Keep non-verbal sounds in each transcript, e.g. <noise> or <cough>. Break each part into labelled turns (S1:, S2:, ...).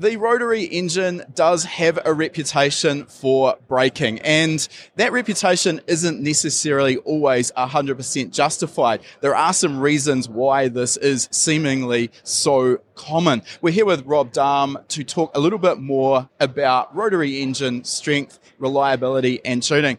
S1: the rotary engine does have a reputation for breaking, and that reputation isn't necessarily always 100% justified. There are some reasons why this is seemingly so common. We're here with Rob Dahm to talk a little bit more about rotary engine strength, reliability, and tuning.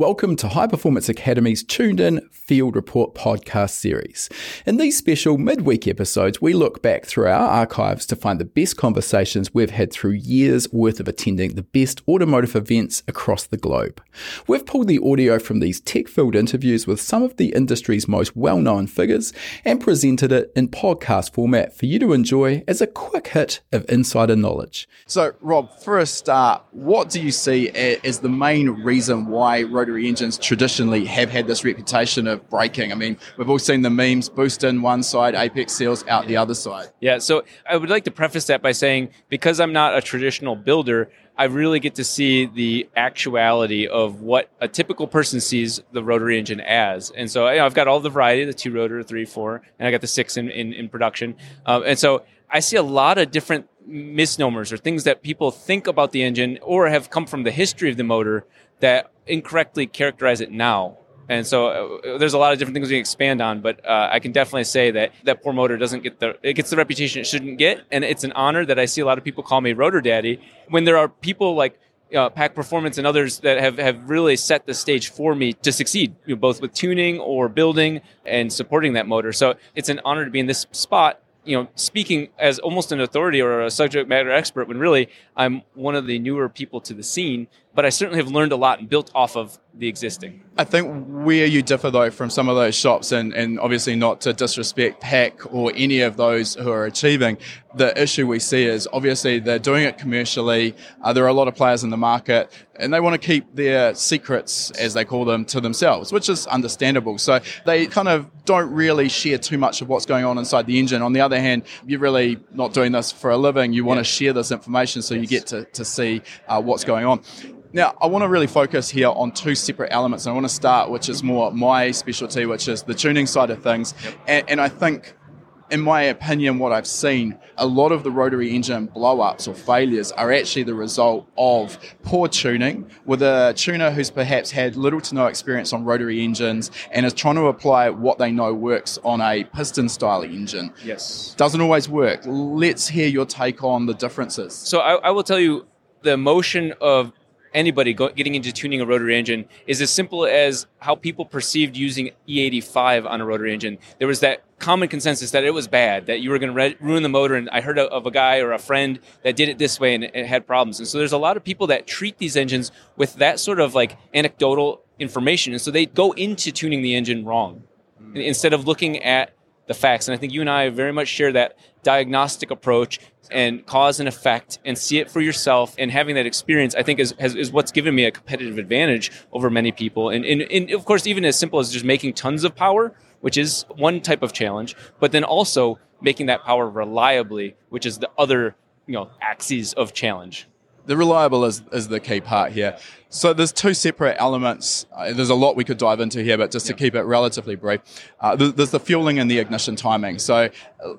S1: Welcome to High Performance Academy's Tuned In Field Report podcast series. In these special midweek episodes, we look back through our archives to find the best conversations we've had through years worth of attending the best automotive events across the globe. We've pulled the audio from these tech filled interviews with some of the industry's most well known figures and presented it in podcast format for you to enjoy as a quick hit of insider knowledge. So, Rob, for a start, what do you see as the main reason why Rotary rotary engines traditionally have had this reputation of breaking. I mean, we've all seen the memes boost in one side, apex seals out the other side.
S2: Yeah, so I would like to preface that by saying because I'm not a traditional builder, I really get to see the actuality of what a typical person sees the rotary engine as. And so you know, I've got all the variety, the two rotor, three, four, and I got the six in, in, in production. Um, and so I see a lot of different misnomers or things that people think about the engine or have come from the history of the motor that incorrectly characterize it now. And so uh, there's a lot of different things we can expand on, but uh, I can definitely say that that poor motor doesn't get the it gets the reputation it shouldn't get, and it's an honor that I see a lot of people call me Rotor Daddy when there are people like uh, PAC Performance and others that have, have really set the stage for me to succeed, you know, both with tuning or building and supporting that motor. So it's an honor to be in this spot you know, speaking as almost an authority or a subject matter expert when really I'm one of the newer people to the scene, but I certainly have learned a lot and built off of the existing.
S1: I think where you differ though from some of those shops, and, and obviously not to disrespect PAC or any of those who are achieving, the issue we see is obviously they're doing it commercially. Uh, there are a lot of players in the market, and they want to keep their secrets, as they call them, to themselves, which is understandable. So they kind of don't really share too much of what's going on inside the engine. On the other hand, you're really not doing this for a living. You want yeah. to share this information so you get to, to see uh, what's going on. Now, I want to really focus here on two separate elements. I want to start, which is more my specialty, which is the tuning side of things. And, and, I think, in my opinion, what I've seen, a lot of the rotary engine blow-ups or failures are actually the result of poor tuning with a tuner who's perhaps had little to no experience on rotary engines and is trying to apply what they know works on a piston style engine.
S2: Yes.
S1: Doesn't always work. Let's hear your take on the differences.
S2: So I, I will tell you the motion of anybody go, getting into tuning a rotary engine is as simple as how people perceived using E85 on a rotary engine. There was that common consensus that it was bad, that you were going to re- ruin the motor. And I heard of a guy or a friend that did it this way and it had problems. And so there's a lot of people that treat these engines with that sort of like anecdotal information. And so they go into tuning the engine wrong mm. instead of looking at the facts. And I think you and I very much share that diagnostic approach and cause and effect and see it for yourself. And having that experience i think is, has, is what's given me a competitive advantage over many people. And, and, and of course even as simple as just making tons of power which is one type of challenge but then also making that power reliably which is the other you know axes of challenge.
S1: The reliable is, is the key part here so there's two separate elements. Uh, there's a lot we could dive into here, but just to keep it relatively brief, uh, there's the fueling and the ignition timing. So uh,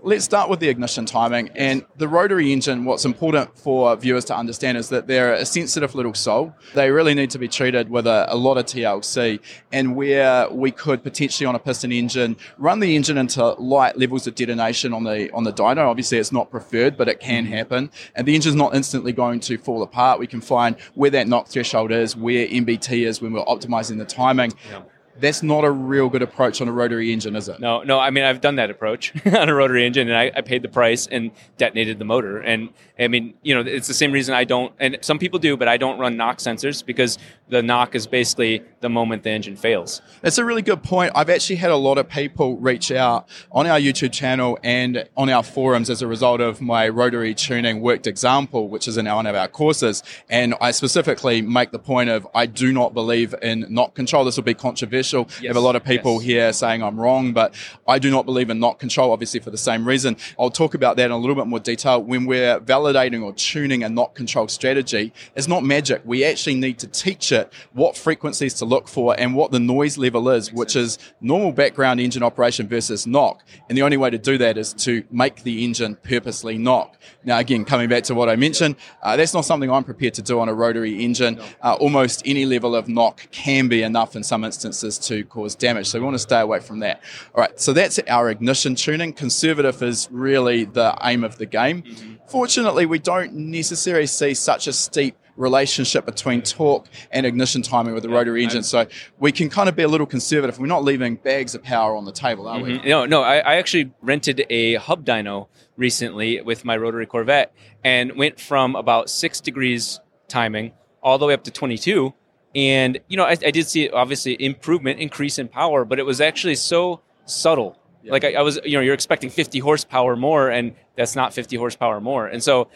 S1: let's start with the ignition timing. And the rotary engine, what's important for viewers to understand is that they're a sensitive little soul. They really need to be treated with a, a lot of TLC. And where we could potentially on a piston engine run the engine into light levels of detonation on the on the dyno. Obviously, it's not preferred, but it can mm-hmm. happen. And the engine's not instantly going to fall apart. We can find where that knock threshold is where MBT is when we're optimizing the timing. Yeah that's not a real good approach on a rotary engine, is it?
S2: No, no. I mean, I've done that approach <laughs> on a rotary engine, and I, I, paid the price and detonated the motor. And I mean, you know, it's the same reason I don't. And some people do, but I don't run knock sensors because the knock is basically the moment the engine fails.
S1: That's a really good point. I've actually had a lot of people reach out on our YouTube channel and on our forums as a result of my rotary tuning worked example, which is in one of our courses. And I specifically make the point of I do not believe in knock control. This will be controversial controversial. I
S2: Yes,
S1: have a lot of people
S2: yes.
S1: here saying I'm wrong, but I do not believe in knock control, obviously for the same reason. I'll talk about that in a little bit more detail. When we're validating or tuning a knock control strategy, it's not magic. We actually need to teach it what frequencies to look for and what the noise level is, which is normal background engine operation versus knock. And the only way to do that is to make the engine purposely knock. Now, again, coming back to what I mentioned, uh, that's not something I'm prepared to do on a rotary engine. Uh, almost any level of knock can be enough in some instances to cause damage. So we want to stay away from that. All right, so that's our ignition tuning. Conservative is really the aim of the game. Fortunately, we don't necessarily see such a steep relationship between torque and ignition timing with the rotary engine. So we can kind of be a little conservative. We're not leaving bags of power on the table, are we?
S2: Mhm. No, no. I, I actually rented a hub dyno recently with my rotary Corvette and went from about six degrees timing all the way up to 22. And, you know, I, I did see obviously improvement, increase in power, but it was actually so subtle.
S1: Yeah.
S2: Like I, I was, you know, you're expecting 50 horsepower more, and that's not 50 horsepower more. And so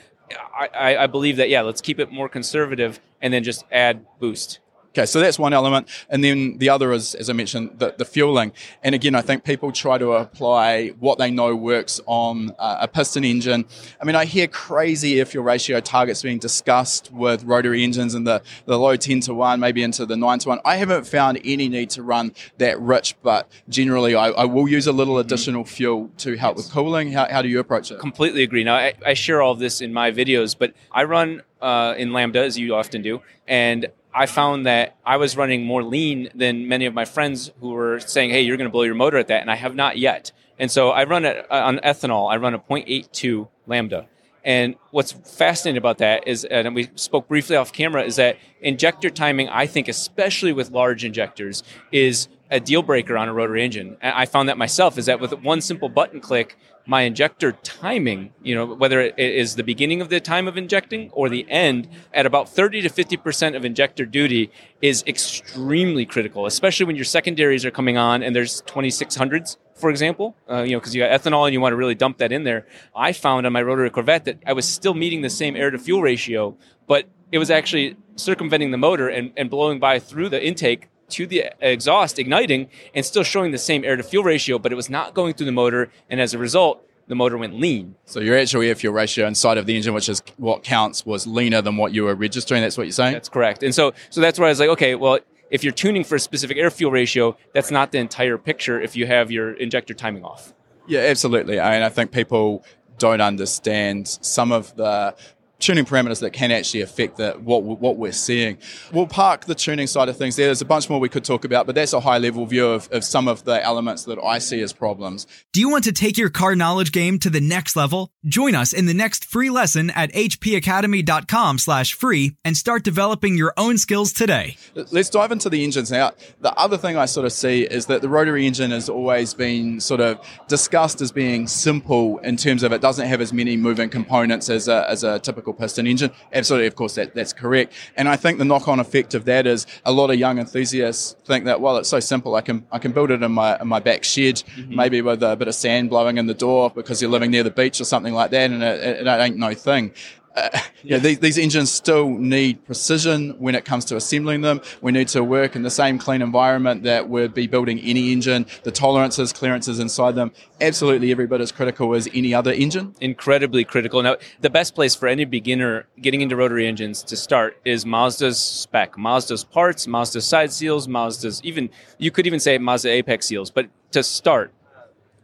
S2: I, I, I believe that, yeah, let's keep it more conservative and then just add boost.
S1: Okay, so that's one element. And then the other is, as I mentioned, the, the fueling. And again, I think people try to apply what they know works on uh, a piston engine. I mean, I hear crazy air fuel ratio targets being discussed with rotary engines in the, the low 10 to 1, maybe into the 9 to 1. I haven't found any need to run that rich, but generally I, I will use a little additional fuel to help with cooling. How, how do you approach it?
S2: completely agree. Now, I, I share all of this in my videos, but I run uh, in Lambda, as you often do, and I found that I was running more lean than many of my friends who were saying, "Hey, you're going to blow your motor at that," and I have not yet. And so I run it on ethanol. I run a 0.82 Lambda. And what's fascinating about that is, and we spoke briefly off camera, is that injector timing, I think, especially with large injectors, is a deal breaker on a rotary engine. And I found that myself is that with one simple button click, my injector timing, you know, whether it is the beginning of the time of injecting or the end, at about 30 to 50% of injector duty is extremely critical, especially when your secondaries are coming on and there's 2600s, for example, uh, you know, because you got ethanol and you want to really dump that in there. I found on my rotary Corvette that I was still meeting the same air to fuel ratio, but it was actually circumventing the motor and, and blowing by through the intake to the exhaust, igniting, and still showing the same air to fuel ratio, but it was not going through the motor. And as a result, the motor went lean.
S1: So your actual air fuel ratio inside of the engine, which is what counts, was leaner than what you were registering. That's what you're saying?
S2: That's correct. And so, so that's where I was like, okay, well, if you're tuning for a specific air fuel ratio, that's not the entire picture if you have your injector timing off.
S1: Yeah, absolutely. I mean, I think people don't understand some of the tuning parameters that can actually affect the, what what we're seeing. We'll park the tuning side of things there. There's a bunch more we could talk about, but that's a high level view of, of some of the elements that I see as problems.
S3: Do you want to take your car knowledge game to the next level? Join us in the next free lesson at hpacademy.com slash free and start developing your own skills today.
S1: Let's dive into the engines now. The other thing I sort of see is that the rotary engine has always been sort of discussed as being simple in terms of it doesn't have as many moving components as a, as a typical piston engine. Absolutely, of course, that, that's correct. And I think the knock-on effect of that is a lot of young enthusiasts think that, well, it's so simple. I can I can build it in my in my back shed, mm-hmm. maybe with a bit of sand blowing in the door because you're living near the beach or something like that, and it, it, it ain't no thing. <laughs> Yeah, these, these engines still need precision when it comes to assembling them. We need to work in the same clean environment that we'd be building any engine. The tolerances, clearances inside them, absolutely every bit as critical as any other engine.
S2: Incredibly critical. Now, the best place for any beginner getting into rotary engines to start is Mazda's spec, Mazda's parts, Mazda's side seals, Mazda's even, you could even say Mazda Apex seals. But to start,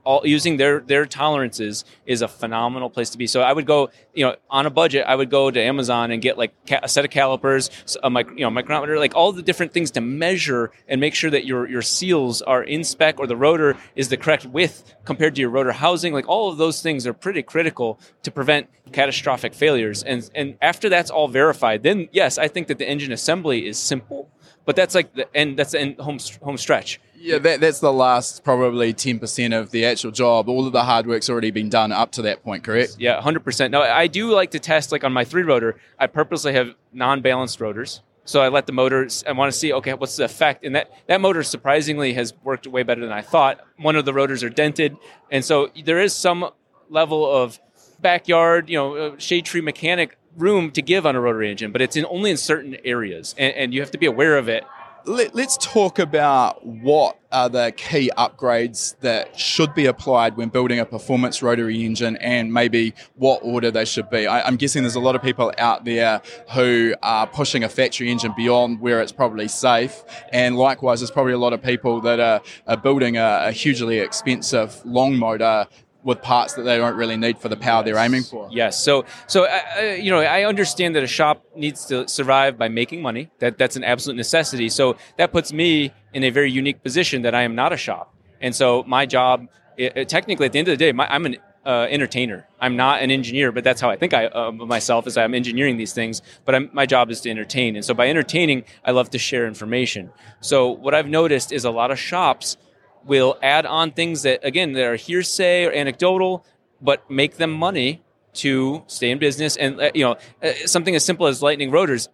S2: all using their their tolerances is a phenomenal place to be. So I would go, you know, on a budget, I would go to Amazon and get like a set of calipers, a mic, you know, micrometer, like all the different things to measure and make sure that your your seals are in spec or the rotor is the correct width compared to your rotor housing. Like all of those things are pretty critical to prevent catastrophic failures. And and after that's all verified, then yes, I think that the engine assembly is simple, but that's like the end. That's the end home home stretch.
S1: Yeah, that, that's the last probably 10% of the actual job. All of the hard work's already been done up to that point, correct?
S2: Yeah, hundred percent. Now I do like to test, like on my three rotor, I purposely have non-balanced rotors. So I let the motor. I want to see, okay, what's the effect? And that that motor surprisingly has worked way better than I thought. One of the rotors are dented, and so there is some level of backyard, you know, uh, shade tree mechanic room to give on a rotary engine, but it's in only in certain areas, and, and you have to be aware of it
S1: let, us talk about what are the key upgrades that should be applied when building a performance rotary engine and maybe what order they should be. I, am guessing there's a lot of people out there who are pushing a factory engine beyond where it's probably safe. And likewise, there's probably a lot of people that are, are building a, a hugely expensive long motor with parts that they don't really need for the power they're aiming for.
S2: Yes. So, so uh, you know, I understand that a shop needs to survive by making money. That that's an absolute necessity. So that puts me in a very unique position that I am not a shop, and so my job, it, it, technically, at the end of the day, my, I'm an uh, entertainer. I'm not an engineer, but that's how I think I uh, myself is. I'm engineering these things, but I'm, my job is to entertain, and so by entertaining, I love to share information. So what I've noticed is a lot of shops will add on things that again that are hearsay or anecdotal but make them money to stay in business. And uh, you know uh, something as simple as lightning rotors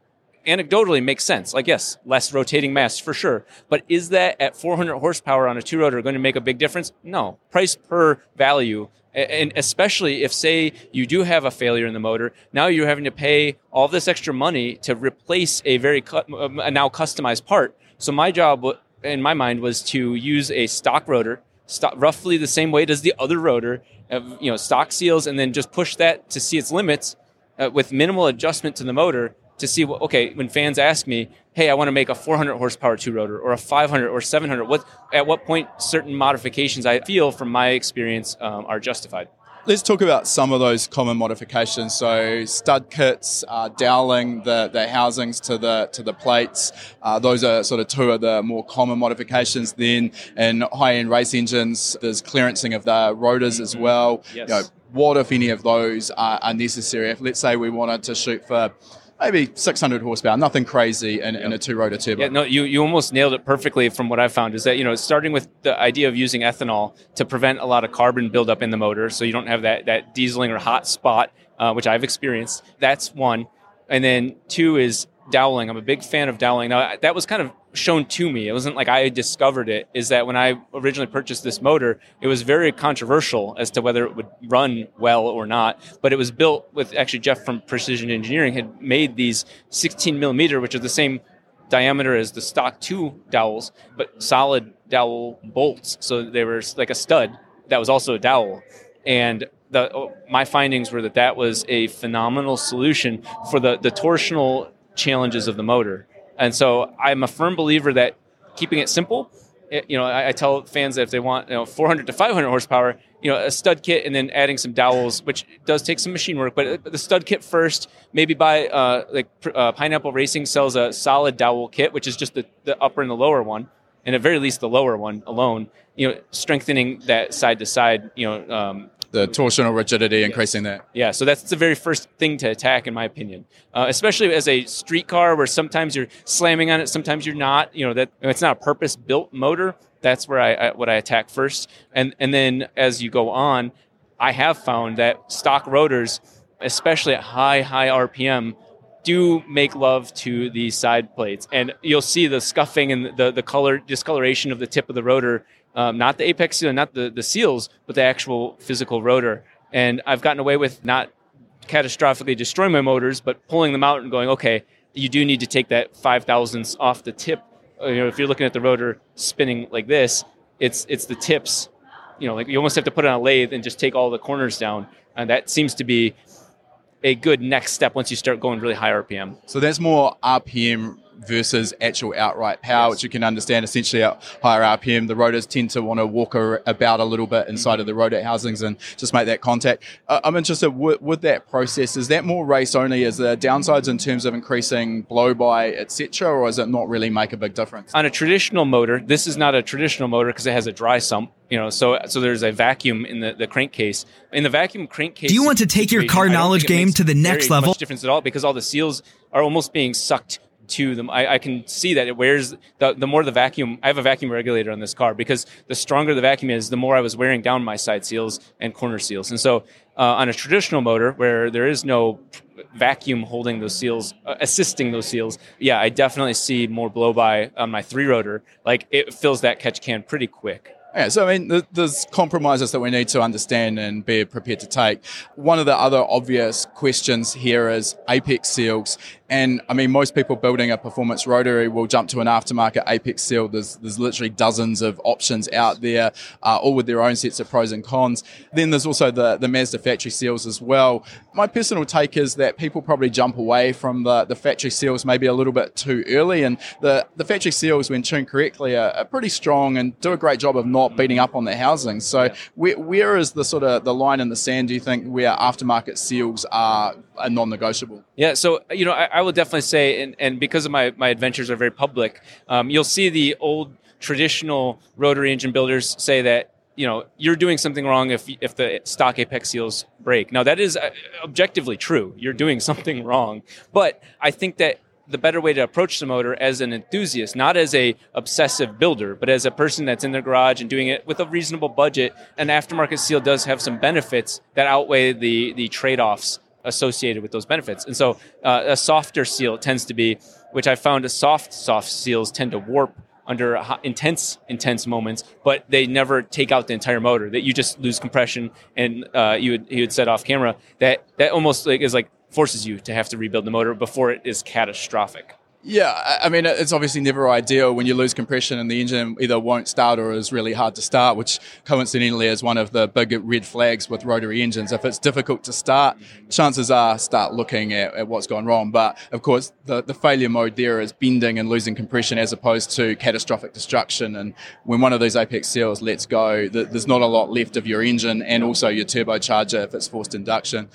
S2: anecdotally makes sense. Like yes less rotating mass for sure. But is that at 400 horsepower on a two rotor going to make a big difference? No. Price per value and especially if say you do have a failure in the motor now you're having to pay all this extra money to replace a very cu- a now customized part. So my job in my mind was to use a stock rotor, stock, roughly the same weight as the other rotor, of you know, stock seals, and then just push that to see its limits uh, with minimal adjustment to the motor to see what. Okay, when fans ask me, "Hey, I want to make a 400 horsepower two rotor or a 500 or 700," what at what point certain modifications I feel from my experience um, are justified
S1: let's talk about some of those common modifications. So stud kits, uh, doweling the, the housings to the to the plates. Uh, those are sort of two of the more common modifications. Then in high end race engines, there's clearancing of the rotors as well.
S2: Yes.
S1: You know, what if any of those are, are necessary? If let's say we wanted to shoot for maybe 600 horsepower, nothing crazy in, in a two rotor turbo.
S2: Yeah, no, you, you almost nailed it perfectly from what I found is that, you know, starting with the idea of using ethanol to prevent a lot of carbon buildup in the motor so you don't have that, that dieseling or hot spot, uh, which I've experienced. That's one. And then two is doweling. I'm a big fan of doweling. Now, that was kind of shown to me. It wasn't like I discovered it. Is that when I originally purchased this motor, it was very controversial as to whether it would run well or not. But it was built with actually Jeff from Precision Engineering had made these 16 millimeter, which are the same diameter as the stock two dowels, but solid dowel bolts. So they were like a stud that was also a dowel. And the, oh, my findings were that that was a phenomenal solution for the, the torsional challenges of the motor. And so I'm a firm believer that keeping it simple, it, you know, I, I, tell fans that if they want, you know, 400 to 500 horsepower, you know, a stud kit and then adding some dowels, which does take some machine work, but the stud kit first, maybe buy, uh, like uh, Pineapple Racing sells a solid dowel kit, which is just the, the upper and the lower one, and at very least the lower one alone, you know, strengthening that side to side, you know, um,
S1: the torsional rigidity, increasing that.
S2: Yeah, so that's the very first thing to attack, in my opinion. Uh, especially as a street car, where sometimes you're slamming on it, sometimes you're not. You know that it's not a purpose-built motor. That's where I, I what I attack first, and and then as you go on, I have found that stock rotors, especially at high high RPM, do make love to the side plates, and you'll see the scuffing and the the color discoloration of the tip of the rotor um, not the apex seal, not the, the seals, but the actual physical rotor. And I've gotten away with not catastrophically destroying my motors, but pulling them out and going, okay, you do need to take that five thousandths off the tip. You know, if you're looking at the rotor spinning like this, it's it's the tips. You know, like you almost have to put on a lathe and just take all the corners down, and that seems to be a good next step once you start going really high RPM.
S1: So that's more RPM versus actual outright power, yes. which you can understand essentially at higher RPM. The rotors tend to want to walk about a little bit inside mm-hmm. of the rotor housings and just make that contact. Uh, I'm interested with, with, that process. Is that more race only? Is there downsides in terms of increasing blow by, etc., or does it not really make a big difference?
S2: On a traditional motor, this is not a traditional motor because it has a dry sump you know so so there's a vacuum in the, the crankcase in the vacuum crankcase
S3: do you want to take your car knowledge game to the next level
S2: much difference at all because all the seals are almost being sucked to them. I, I, can see that it wears the, the more the vacuum. I have a vacuum regulator on this car because the stronger the vacuum is, the more I was wearing down my side seals and corner seals. And so uh, on a traditional motor where there is no vacuum holding those seals, uh, assisting those seals, yeah, I definitely see more blow by on my three rotor. Like it fills that catch can pretty quick.
S1: Yeah, so I mean, there's compromises that we need to understand and be prepared to take. One of the other obvious questions here is apex seals And I mean, most people building a performance rotary will jump to an aftermarket Apex seal. There's, there's literally dozens of options out there, uh, all with their own sets of pros and cons. Then there's also the, the Mazda factory seals as well. My personal take is that people probably jump away from the, the factory seals maybe a little bit too early. And the, the factory seals, when tuned correctly, are, are pretty strong and do a great job of not beating up on the housing. So where, where is the sort of the line in the sand, do you think, where aftermarket seals are, are non-negotiable?
S2: Yeah, so you know, I, I will definitely say, and, and because of my, my adventures are very public, um, you'll see the old traditional rotary engine builders say that you know you're doing something wrong if if the stock apex seals break. Now that is uh, objectively true. You're doing <laughs> something wrong, but I think that the better way to approach the motor as an enthusiast, not as a obsessive builder, but as a person that's in their garage and doing it with a reasonable budget. An aftermarket seal does have some benefits that outweigh the the trade offs associated with those benefits. And so uh, a softer seal tends to be, which I found a soft soft seals tend to warp under intense intense moments, but they never take out the entire motor. That you just lose compression, and uh, you would you would set off camera. That that almost like is like forces you to have to rebuild the motor before it is catastrophic.
S1: Yeah, I mean, it's obviously never ideal when you lose compression and the engine either won't start or is really hard to start, which coincidentally is one of the big red flags with rotary engines. If it's difficult to start, chances are start looking at, at what's gone wrong. But of course, the, the failure mode there is bending and losing compression as opposed to catastrophic destruction. And when one of those apex seals lets go, there's not a lot left of your engine and also your turbocharger if it's forced induction.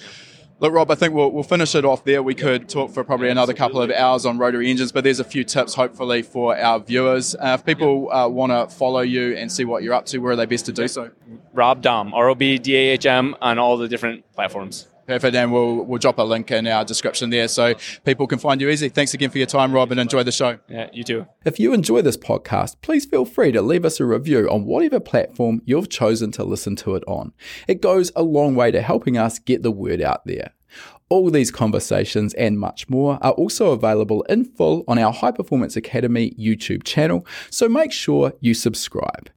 S1: Look, Rob, I think we'll, we'll finish it off there. We could talk for probably another couple of hours on rotary engines, but there's a few tips, hopefully, for our viewers. Uh, if people uh, want to follow you and see what you're up to, where are they best to do so?
S2: Rob Dahm, R O B D A H M, on all the different platforms.
S1: Perfect, and we'll we'll drop a link in our description there so people can find you easy. Thanks again for your time, Rob, and enjoy the show.
S2: Yeah, you too.
S4: If you enjoy this podcast, please feel free to leave us a review on whatever platform you've chosen to listen to it on. It goes a long way to helping us get the word out there. All these conversations and much more are also available in full on our High Performance Academy YouTube channel, so make sure you subscribe.